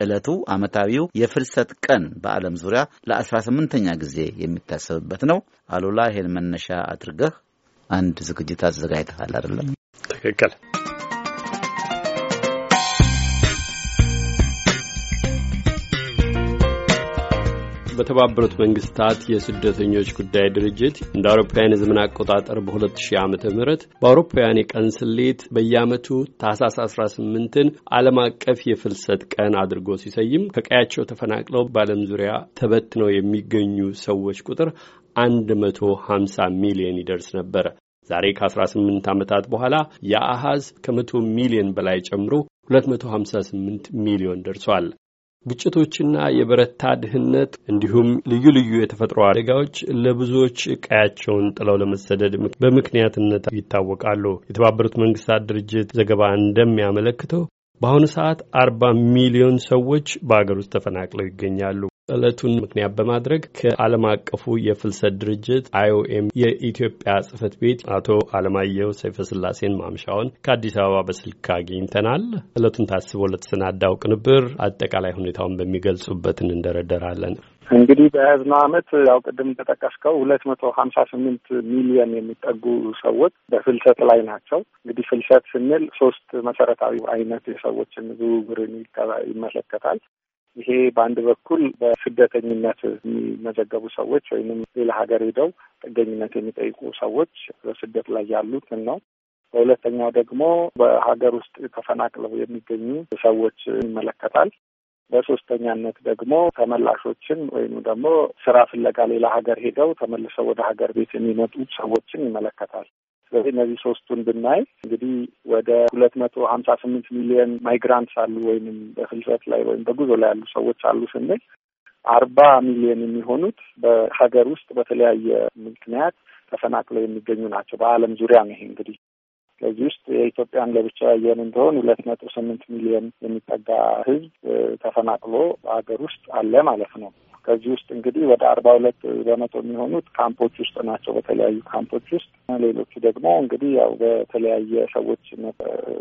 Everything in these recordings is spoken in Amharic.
ዕለቱ ዓመታዊው የፍልሰት ቀን በዓለም ዙሪያ ለአስራ ስምንተኛ ጊዜ የሚታሰብበት ነው። አሉላ ይሄን መነሻ አድርገህ አንድ ዝግጅት አዘጋጅተሃል አይደለም? ትክክል። በተባበሩት መንግስታት የስደተኞች ጉዳይ ድርጅት እንደ አውሮፓውያን የዘመን አቆጣጠር በ2000 ዓመተ ምህረት በአውሮፓውያን የቀን ስሌት በየዓመቱ ታህሳስ 18ን ዓለም አቀፍ የፍልሰት ቀን አድርጎ ሲሰይም ከቀያቸው ተፈናቅለው በዓለም ዙሪያ ተበትነው የሚገኙ ሰዎች ቁጥር 150 ሚሊዮን ይደርስ ነበር። ዛሬ ከ18 ዓመታት በኋላ የአሃዝ ከመቶ ሚሊዮን በላይ ጨምሮ 258 ሚሊዮን ደርሷል። ግጭቶችና የበረታ ድህነት እንዲሁም ልዩ ልዩ የተፈጥሮ አደጋዎች ለብዙዎች ቀያቸውን ጥለው ለመሰደድ በምክንያትነት ይታወቃሉ። የተባበሩት መንግስታት ድርጅት ዘገባ እንደሚያመለክተው በአሁኑ ሰዓት አርባ ሚሊዮን ሰዎች በአገር ውስጥ ተፈናቅለው ይገኛሉ። ዕለቱን ምክንያት በማድረግ ከዓለም አቀፉ የፍልሰት ድርጅት አይኦኤም የኢትዮጵያ ጽህፈት ቤት አቶ አለማየሁ ሰይፈስላሴን ማምሻውን ከአዲስ አበባ በስልክ አግኝተናል። ዕለቱን ታስቦ ለተሰናዳው ቅንብር አጠቃላይ ሁኔታውን በሚገልጹበትን እንደረደራለን። እንግዲህ በያዝነው ዓመት ያው ቅድም ተጠቀስከው ሁለት መቶ ሀምሳ ስምንት ሚሊዮን የሚጠጉ ሰዎች በፍልሰት ላይ ናቸው። እንግዲህ ፍልሰት ስንል ሶስት መሰረታዊ አይነት የሰዎችን ዝውውርን ይመለከታል። ይሄ በአንድ በኩል በስደተኝነት የሚመዘገቡ ሰዎች ወይም ሌላ ሀገር ሄደው ጥገኝነት የሚጠይቁ ሰዎች በስደት ላይ ያሉትን ነው። በሁለተኛው ደግሞ በሀገር ውስጥ ተፈናቅለው የሚገኙ ሰዎች ይመለከታል። በሶስተኛነት ደግሞ ተመላሾችን ወይም ደግሞ ስራ ፍለጋ ሌላ ሀገር ሄደው ተመልሰው ወደ ሀገር ቤት የሚመጡ ሰዎችን ይመለከታል። ስለዚህ እነዚህ ሶስቱን ብናይ እንግዲህ ወደ ሁለት መቶ ሀምሳ ስምንት ሚሊዮን ማይግራንትስ አሉ ወይም በፍልሰት ላይ ወይም በጉዞ ላይ ያሉ ሰዎች አሉ ስንል አርባ ሚሊዮን የሚሆኑት በሀገር ውስጥ በተለያየ ምክንያት ተፈናቅለው የሚገኙ ናቸው። በዓለም ዙሪያ ነው ይሄ እንግዲህ ከዚህ ውስጥ የኢትዮጵያን ለብቻ ያየን እንደሆን ሁለት ነጥብ ስምንት ሚሊዮን የሚጠጋ ሕዝብ ተፈናቅሎ በሀገር ውስጥ አለ ማለት ነው። ከዚህ ውስጥ እንግዲህ ወደ አርባ ሁለት በመቶ የሚሆኑት ካምፖች ውስጥ ናቸው፣ በተለያዩ ካምፖች ውስጥ። ሌሎቹ ደግሞ እንግዲህ ያው በተለያየ ሰዎች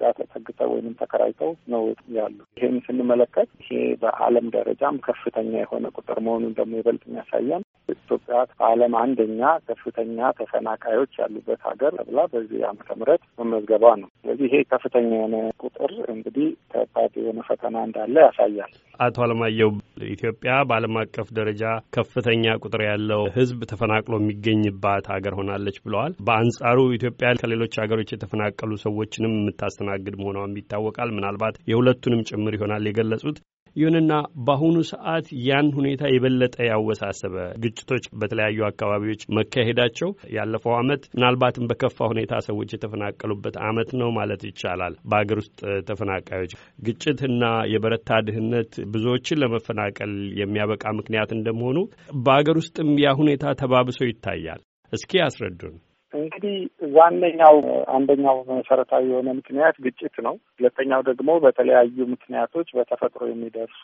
ጋር ተጠግተው ወይም ተከራይተው ነው ያሉ። ይህን ስንመለከት ይሄ በዓለም ደረጃም ከፍተኛ የሆነ ቁጥር መሆኑን ደግሞ ይበልጥ የሚያሳየን ኢትዮጵያ በዓለም አንደኛ ከፍተኛ ተፈናቃዮች ያሉበት ሀገር ተብላ በዚህ ዓመተ ምህረት መመዝገቧ ነው። ስለዚህ ይሄ ከፍተኛ የሆነ ቁጥር እንግዲህ ከባድ የሆነ ፈተና እንዳለ ያሳያል። አቶ አለማየሁ ኢትዮጵያ በዓለም አቀፍ ደረጃ ከፍተኛ ቁጥር ያለው ሕዝብ ተፈናቅሎ የሚገኝባት ሀገር ሆናለች ብለዋል። በአንጻሩ ኢትዮጵያ ከሌሎች ሀገሮች የተፈናቀሉ ሰዎችንም የምታስተናግድ መሆኗም ይታወቃል። ምናልባት የሁለቱንም ጭምር ይሆናል የገለጹት። ይሁንና በአሁኑ ሰዓት ያን ሁኔታ የበለጠ ያወሳሰበ ግጭቶች በተለያዩ አካባቢዎች መካሄዳቸው ያለፈው ዓመት ምናልባትም በከፋ ሁኔታ ሰዎች የተፈናቀሉበት ዓመት ነው ማለት ይቻላል። በሀገር ውስጥ ተፈናቃዮች ግጭትና የበረታ ድህነት ብዙዎችን ለመፈናቀል የሚያበቃ ምክንያት እንደመሆኑ በሀገር ውስጥም ያ ሁኔታ ተባብሶ ይታያል። እስኪ ያስረዱን። እንግዲህ ዋነኛው አንደኛው መሰረታዊ የሆነ ምክንያት ግጭት ነው። ሁለተኛው ደግሞ በተለያዩ ምክንያቶች በተፈጥሮ የሚደርሱ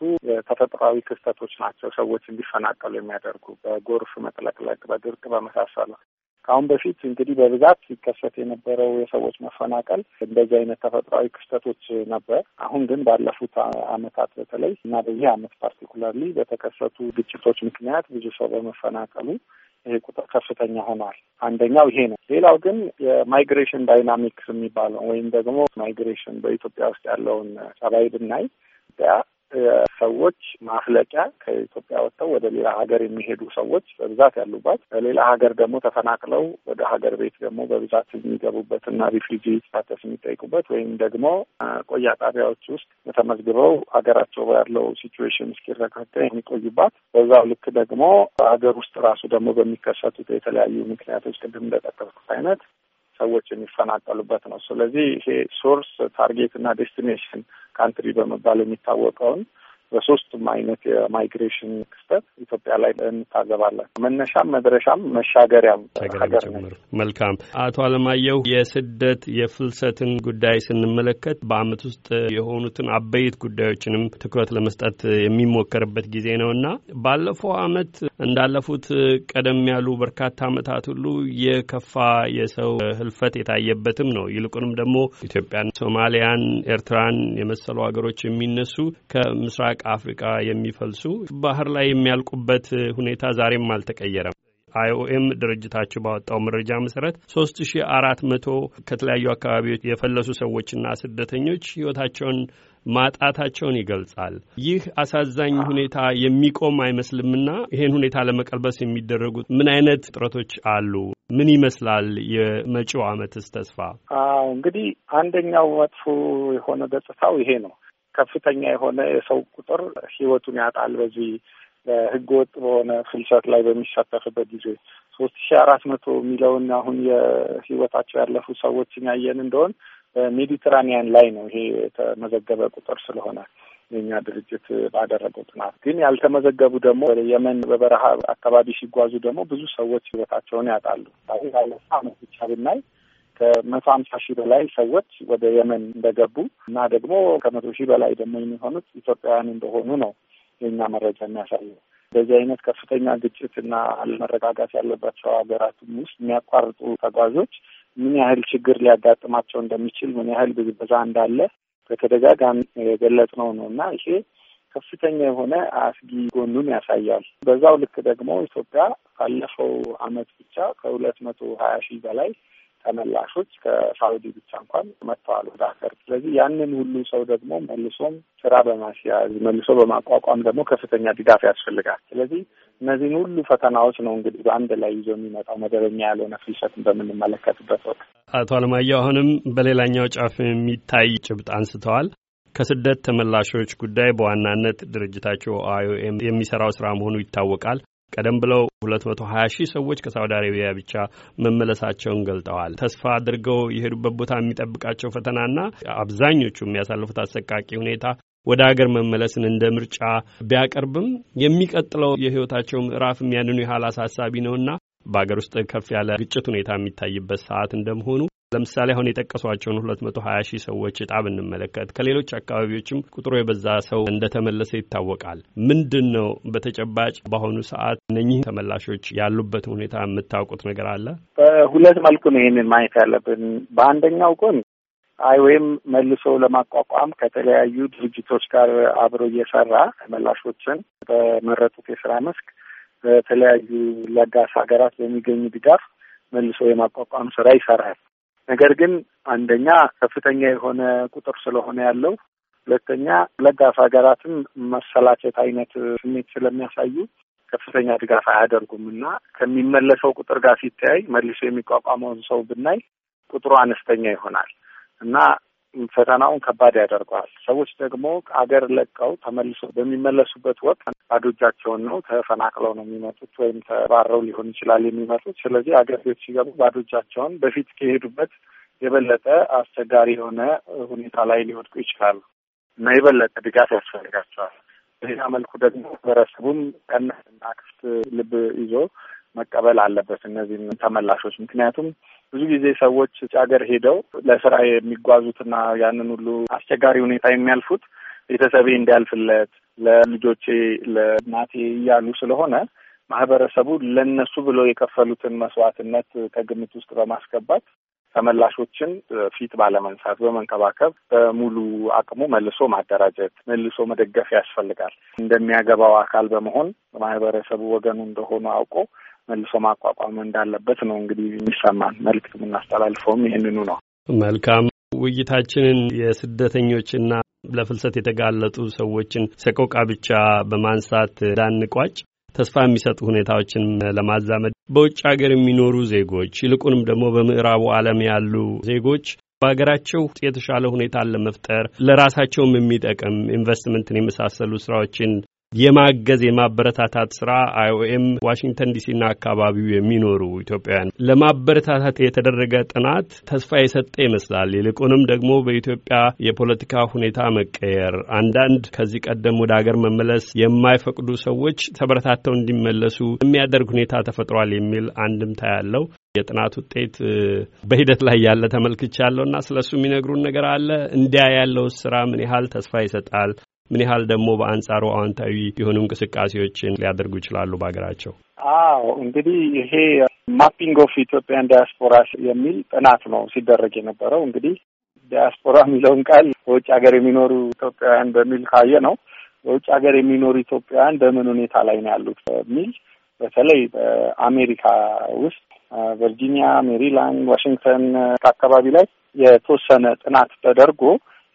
ተፈጥሯዊ ክስተቶች ናቸው ሰዎች እንዲፈናቀሉ የሚያደርጉ በጎርፍ መጥለቅለቅ፣ በድርቅ በመሳሰሉ ከአሁን በፊት እንግዲህ በብዛት ሲከሰት የነበረው የሰዎች መፈናቀል እንደዚህ አይነት ተፈጥሯዊ ክስተቶች ነበር። አሁን ግን ባለፉት ዓመታት በተለይ እና በዚህ ዓመት particularly በተከሰቱ ግጭቶች ምክንያት ብዙ ሰው በመፈናቀሉ ይሄ ቁጥር ከፍተኛ ሆኗል። አንደኛው ይሄ ነው። ሌላው ግን የ migration dynamics የሚባለው ወይም ደግሞ migration በኢትዮጵያ ውስጥ ያለውን ጸባይ ብናይ ሰዎች ማፍለቂያ ከኢትዮጵያ ወጥተው ወደ ሌላ ሀገር የሚሄዱ ሰዎች በብዛት ያሉባት፣ በሌላ ሀገር ደግሞ ተፈናቅለው ወደ ሀገር ቤት ደግሞ በብዛት የሚገቡበት እና refugee status የሚጠይቁበት ወይም ደግሞ መቆያ ጣቢያዎች ውስጥ ተመዝግበው ሀገራቸው ያለው situation እስኪረጋጋ የሚቆዩባት፣ በዛው ልክ ደግሞ ሀገር ውስጥ ራሱ ደግሞ በሚከሰቱት የተለያዩ ምክንያቶች ቅድም እንደጠቀስኩት አይነት ሰዎች የሚፈናቀሉበት ነው። ስለዚህ ይሄ source target እና destination country በመባል የሚታወቀውን በሶስቱም አይነት የ migration ክስተት ኢትዮጵያ ላይ እንታዘባለን። መነሻም መድረሻም መሻገሪያም ሀገር ነች። መልካም አቶ አለማየሁ የስደት የፍልሰትን ጉዳይ ስንመለከት በዓመት ውስጥ የሆኑትን አበይት ጉዳዮችንም ትኩረት ለመስጠት የሚሞከርበት ጊዜ ነው እና ባለፈው ዓመት እንዳለፉት ቀደም ያሉ በርካታ ዓመታት ሁሉ የከፋ የሰው ህልፈት የታየበትም ነው። ይልቁንም ደግሞ ኢትዮጵያን፣ ሶማሊያን፣ ኤርትራን የመሰሉ ሀገሮች የሚነሱ ከምስራቅ አፍሪቃ የሚፈልሱ ባህር ላይ የሚያልቁበት ሁኔታ ዛሬም አልተቀየረም። አይኦኤም ድርጅታቸው ባወጣው መረጃ መሰረት ሶስት ሺ አራት መቶ ከተለያዩ አካባቢዎች የፈለሱ ሰዎችና ስደተኞች ህይወታቸውን ማጣታቸውን ይገልጻል። ይህ አሳዛኝ ሁኔታ የሚቆም አይመስልምና ይሄን ሁኔታ ለመቀልበስ የሚደረጉት ምን አይነት ጥረቶች አሉ? ምን ይመስላል የመጪው ዓመትስ ተስፋ? አዎ እንግዲህ አንደኛው መጥፎ የሆነ ገጽታው ይሄ ነው። ከፍተኛ የሆነ የሰው ቁጥር ህይወቱን ያጣል በዚህ በህገ ወጥ በሆነ ፍልሰት ላይ በሚሳተፍበት ጊዜ ሶስት ሺ አራት መቶ የሚለውን አሁን የህይወታቸው ያለፉ ሰዎችን ያየን እንደሆን በሜዲትራኒያን ላይ ነው ይሄ የተመዘገበ ቁጥር ስለሆነ የኛ ድርጅት ባደረገው ጥናት ግን ያልተመዘገቡ ደግሞ ወደ የመን በበረሃ አካባቢ ሲጓዙ ደግሞ ብዙ ሰዎች ህይወታቸውን ያጣሉ። ባለፈው ዓመት ብቻ ብናይ ከመቶ ሀምሳ ሺህ በላይ ሰዎች ወደ የመን እንደገቡ እና ደግሞ ከመቶ ሺህ በላይ ደግሞ የሚሆኑት ኢትዮጵያውያን እንደሆኑ ነው የኛ መረጃ የሚያሳየው። በዚህ አይነት ከፍተኛ ግጭትና አለመረጋጋት ያለባቸው ሀገራትም ውስጥ የሚያቋርጡ ተጓዦች ምን ያህል ችግር ሊያጋጥማቸው እንደሚችል ምን ያህል ብዝበዛ እንዳለ በተደጋጋሚ የገለጽነው ነው እና ይሄ ከፍተኛ የሆነ አስጊ ጎኑን ያሳያል። በዛው ልክ ደግሞ ኢትዮጵያ ካለፈው ዓመት ብቻ ከሁለት መቶ ሀያ ሺህ በላይ ተመላሾች ከሳውዲ ብቻ እንኳን መጥተዋል ወደ ሀገር። ስለዚህ ያንን ሁሉ ሰው ደግሞ መልሶም ስራ በማስያዝ መልሶ በማቋቋም ደግሞ ከፍተኛ ድጋፍ ያስፈልጋል። ስለዚህ እነዚህን ሁሉ ፈተናዎች ነው እንግዲህ በአንድ ላይ ይዞ የሚመጣው መደበኛ ያልሆነ ፍልሰትን በምንመለከትበት ወቅት። አቶ አለማየሁ አሁንም በሌላኛው ጫፍ የሚታይ ጭብጥ አንስተዋል። ከስደት ተመላሾች ጉዳይ በዋናነት ድርጅታቸው አይኦኤም የሚሰራው ስራ መሆኑ ይታወቃል። ቀደም ብለው ሁለት መቶ ሀያ ሺህ ሰዎች ከሳውዲ አረቢያ ብቻ መመለሳቸውን ገልጠዋል። ተስፋ አድርገው የሄዱበት ቦታ የሚጠብቃቸው ፈተናና አብዛኞቹ የሚያሳልፉት አሰቃቂ ሁኔታ ወደ ሀገር መመለስን እንደ ምርጫ ቢያቀርብም የሚቀጥለው የሕይወታቸው ምዕራፍ የሚያንኑ ያህል አሳሳቢ ነውና በሀገር ውስጥ ከፍ ያለ ግጭት ሁኔታ የሚታይበት ሰዓት እንደመሆኑ ለምሳሌ አሁን የጠቀሷቸውን ሁለት መቶ ሀያ ሺህ ሰዎች እጣ ብንመለከት ከሌሎች አካባቢዎችም ቁጥሩ የበዛ ሰው እንደተመለሰ ይታወቃል። ምንድን ነው በተጨባጭ በአሁኑ ሰዓት እነኚህ ተመላሾች ያሉበት ሁኔታ የምታውቁት ነገር አለ? በሁለት መልኩ ነው ይህንን ማየት ያለብን። በአንደኛው ጎን አይወይም መልሶ ለማቋቋም ከተለያዩ ድርጅቶች ጋር አብሮ እየሰራ ተመላሾችን በመረጡት የስራ መስክ በተለያዩ ለጋስ ሀገራት በሚገኙ ድጋፍ መልሶ የማቋቋም ስራ ይሰራል። ነገር ግን አንደኛ ከፍተኛ የሆነ ቁጥር ስለሆነ ያለው፣ ሁለተኛ ለጋስ ሀገራትም መሰላቸት አይነት ስሜት ስለሚያሳዩ ከፍተኛ ድጋፍ አያደርጉም እና ከሚመለሰው ቁጥር ጋር ሲተያይ መልሶ የሚቋቋመውን ሰው ብናይ ቁጥሩ አነስተኛ ይሆናል እና ፈተናውን ከባድ ያደርገዋል። ሰዎች ደግሞ አገር ለቀው ተመልሶ በሚመለሱበት ወቅት ባዶ እጃቸውን ነው ተፈናቅለው ነው የሚመጡት ወይም ተባረው ሊሆን ይችላል የሚመጡት። ስለዚህ አገር ቤት ሲገቡ ባዶ እጃቸውን በፊት ከሄዱበት የበለጠ አስቸጋሪ የሆነ ሁኔታ ላይ ሊወድቁ ይችላሉ እና የበለጠ ድጋፍ ያስፈልጋቸዋል። በሌላ መልኩ ደግሞ ማህበረሰቡም ቀናና ክፍት ልብ ይዞ መቀበል አለበት እነዚህም ተመላሾች። ምክንያቱም ብዙ ጊዜ ሰዎች ውጭ ሀገር ሄደው ለስራ የሚጓዙትና ያንን ሁሉ አስቸጋሪ ሁኔታ የሚያልፉት ቤተሰቤ እንዲያልፍለት ለልጆቼ ለእናቴ እያሉ ስለሆነ ማህበረሰቡ ለነሱ ብሎ የከፈሉትን መስዋዕትነት ከግምት ውስጥ በማስገባት ተመላሾችን ፊት ባለመንሳት በመንከባከብ በሙሉ አቅሙ መልሶ ማደራጀት፣ መልሶ መደገፍ ያስፈልጋል። እንደሚያገባው አካል በመሆን ማህበረሰቡ ወገኑ እንደሆኑ አውቆ መልሶ ማቋቋም እንዳለበት ነው እንግዲህ የሚሰማን መልዕክት የምናስተላልፈውም ይህንኑ ነው። መልካም ውይይታችንን የስደተኞችና ለፍልሰት የተጋለጡ ሰዎችን ሰቆቃ ብቻ በማንሳት ዳንቋጭ ተስፋ የሚሰጡ ሁኔታዎችን ለማዛመድ በውጭ ሀገር የሚኖሩ ዜጎች ይልቁንም ደግሞ በምዕራቡ ዓለም ያሉ ዜጎች በሀገራቸው የተሻለ ሁኔታን ለመፍጠር ለራሳቸውም የሚጠቅም ኢንቨስትመንትን የመሳሰሉ ስራዎችን የማገዝ የማበረታታት ስራ አይኦኤም ዋሽንግተን ዲሲና አካባቢው የሚኖሩ ኢትዮጵያውያን ለማበረታታት የተደረገ ጥናት ተስፋ የሰጠ ይመስላል። ይልቁንም ደግሞ በኢትዮጵያ የፖለቲካ ሁኔታ መቀየር፣ አንዳንድ ከዚህ ቀደም ወደ ሀገር መመለስ የማይፈቅዱ ሰዎች ተበረታተው እንዲመለሱ የሚያደርግ ሁኔታ ተፈጥሯል የሚል አንድምታ ያለው የጥናት ውጤት በሂደት ላይ ያለ ተመልክቻለሁ እና ስለ እሱ የሚነግሩን ነገር አለ። እንዲያ ያለው ስራ ምን ያህል ተስፋ ይሰጣል? ምን ያህል ደግሞ በአንጻሩ አዎንታዊ የሆኑ እንቅስቃሴዎችን ሊያደርጉ ይችላሉ በሀገራቸው? አዎ እንግዲህ ይሄ Mapping of Ethiopian Diasporas የሚል ጥናት ነው ሲደረግ የነበረው። እንግዲህ ዲያስፖራ የሚለውን ቃል በውጭ ሀገር የሚኖሩ ኢትዮጵያውያን በሚል ካየ ነው በውጭ ሀገር የሚኖሩ ኢትዮጵያውያን በምን ሁኔታ ላይ ነው ያሉት በሚል በተለይ በአሜሪካ ውስጥ ቨርጂኒያ፣ ሜሪላንድ፣ ዋሽንግተን አካባቢ ላይ የተወሰነ ጥናት ተደርጎ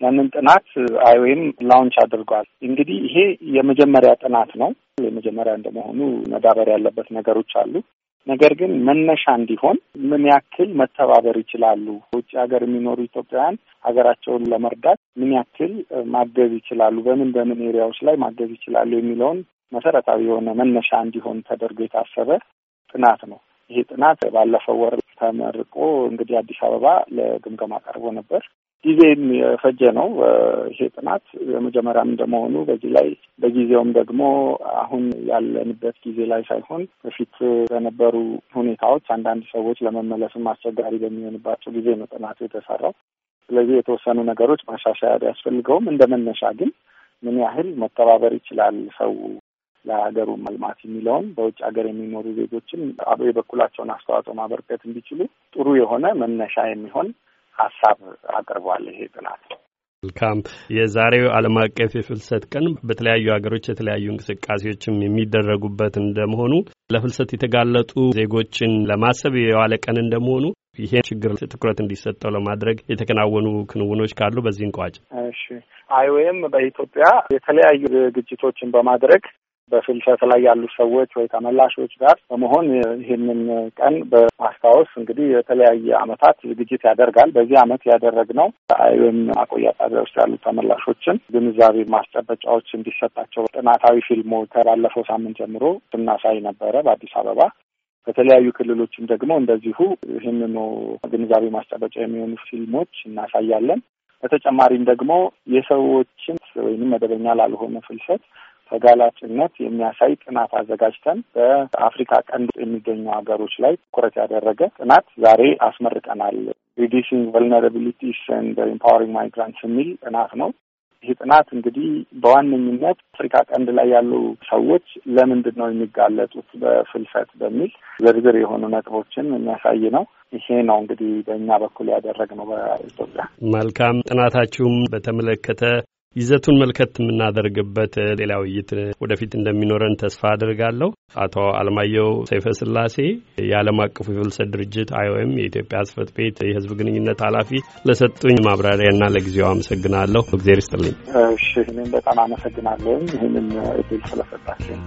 ያንን ጥናት አይወይም ላውንች አድርጓል። እንግዲህ ይሄ የመጀመሪያ ጥናት ነው። የመጀመሪያ እንደመሆኑ መዳበር ያለበት ነገሮች አሉ። ነገር ግን መነሻ እንዲሆን ምን ያክል መተባበር ይችላሉ፣ ውጭ ሀገር የሚኖሩ ኢትዮጵያውያን ሀገራቸውን ለመርዳት ምን ያክል ማገዝ ይችላሉ፣ በምን በምን ኤሪያዎች ላይ ማገዝ ይችላሉ የሚለውን መሰረታዊ የሆነ መነሻ እንዲሆን ተደርጎ የታሰበ ጥናት ነው። ይሄ ጥናት ባለፈው ወር ተመርቆ እንግዲህ አዲስ አበባ ለግምገማ ቀርቦ ነበር። ጊዜም የፈጀ ነው። ይሄ ጥናት የመጀመሪያም እንደመሆኑ በዚህ ላይ በጊዜውም ደግሞ አሁን ያለንበት ጊዜ ላይ ሳይሆን በፊት በነበሩ ሁኔታዎች አንዳንድ ሰዎች ለመመለስም አስቸጋሪ በሚሆንባቸው ጊዜ ነው ጥናቱ የተሰራው። ስለዚህ የተወሰኑ ነገሮች ማሻሻያ ቢያስፈልገውም እንደ መነሻ ግን ምን ያህል መተባበር ይችላል ሰው ለሀገሩ መልማት የሚለውን በውጭ ሀገር የሚኖሩ ዜጎችን የበኩላቸውን አስተዋጽኦ ማበርከት እንዲችሉ ጥሩ የሆነ መነሻ የሚሆን ሀሳብ አቅርቧል ይሄ ጥናት። መልካም። የዛሬው ዓለም አቀፍ የፍልሰት ቀን በተለያዩ ሀገሮች የተለያዩ እንቅስቃሴዎችም የሚደረጉበት እንደመሆኑ ለፍልሰት የተጋለጡ ዜጎችን ለማሰብ የዋለ ቀን እንደመሆኑ ይሄ ችግር ትኩረት እንዲሰጠው ለማድረግ የተከናወኑ ክንውኖች ካሉ በዚህ እንቋጭ። እሺ። አይኦኤም በኢትዮጵያ የተለያዩ ዝግጅቶችን በማድረግ በፍልሰት ላይ ያሉ ሰዎች ወይ ተመላሾች ጋር በመሆን ይህንን ቀን በማስታወስ እንግዲህ የተለያየ ዓመታት ዝግጅት ያደርጋል። በዚህ ዓመት ያደረግነው አይኦኤም ማቆያ ጣቢያ ውስጥ ያሉ ተመላሾችን ግንዛቤ ማስጨበጫዎች እንዲሰጣቸው ጥናታዊ ፊልሞች ከባለፈው ሳምንት ጀምሮ ስናሳይ ነበረ በአዲስ አበባ። በተለያዩ ክልሎችም ደግሞ እንደዚሁ ይህንኑ ግንዛቤ ማስጨበጫ የሚሆኑ ፊልሞች እናሳያለን። በተጨማሪም ደግሞ የሰዎችን ወይም መደበኛ ላልሆነ ፍልሰት ተጋላጭነት የሚያሳይ ጥናት አዘጋጅተን በአፍሪካ ቀንድ የሚገኙ ሀገሮች ላይ ትኩረት ያደረገ ጥናት ዛሬ አስመርቀናል። Reducing Vulnerabilities and Empowering Migrants የሚል ጥናት ነው። ይህ ጥናት እንግዲህ በዋነኝነት አፍሪካ ቀንድ ላይ ያሉ ሰዎች ለምንድን ነው የሚጋለጡት በፍልሰት በሚል ዝርዝር የሆኑ ነጥቦችን የሚያሳይ ነው። ይሄ ነው እንግዲህ በእኛ በኩል ያደረግነው በኢትዮጵያ። መልካም ጥናታችሁም በተመለከተ ይዘቱን መልከት የምናደርግበት ሌላ ውይይት ወደፊት እንደሚኖረን ተስፋ አድርጋለሁ። አቶ አለማየሁ ሰይፈ ስላሴ የዓለም አቀፉ የፍልሰት ድርጅት አይኦኤም የኢትዮጵያ ጽሕፈት ቤት የሕዝብ ግንኙነት ኃላፊ ለሰጡኝ ማብራሪያና ለጊዜው አመሰግናለሁ። እግዜር ይስጥልኝ። እሺ፣ እኔም በጣም አመሰግናለሁ ይህንን እድል ስለሰጣችን።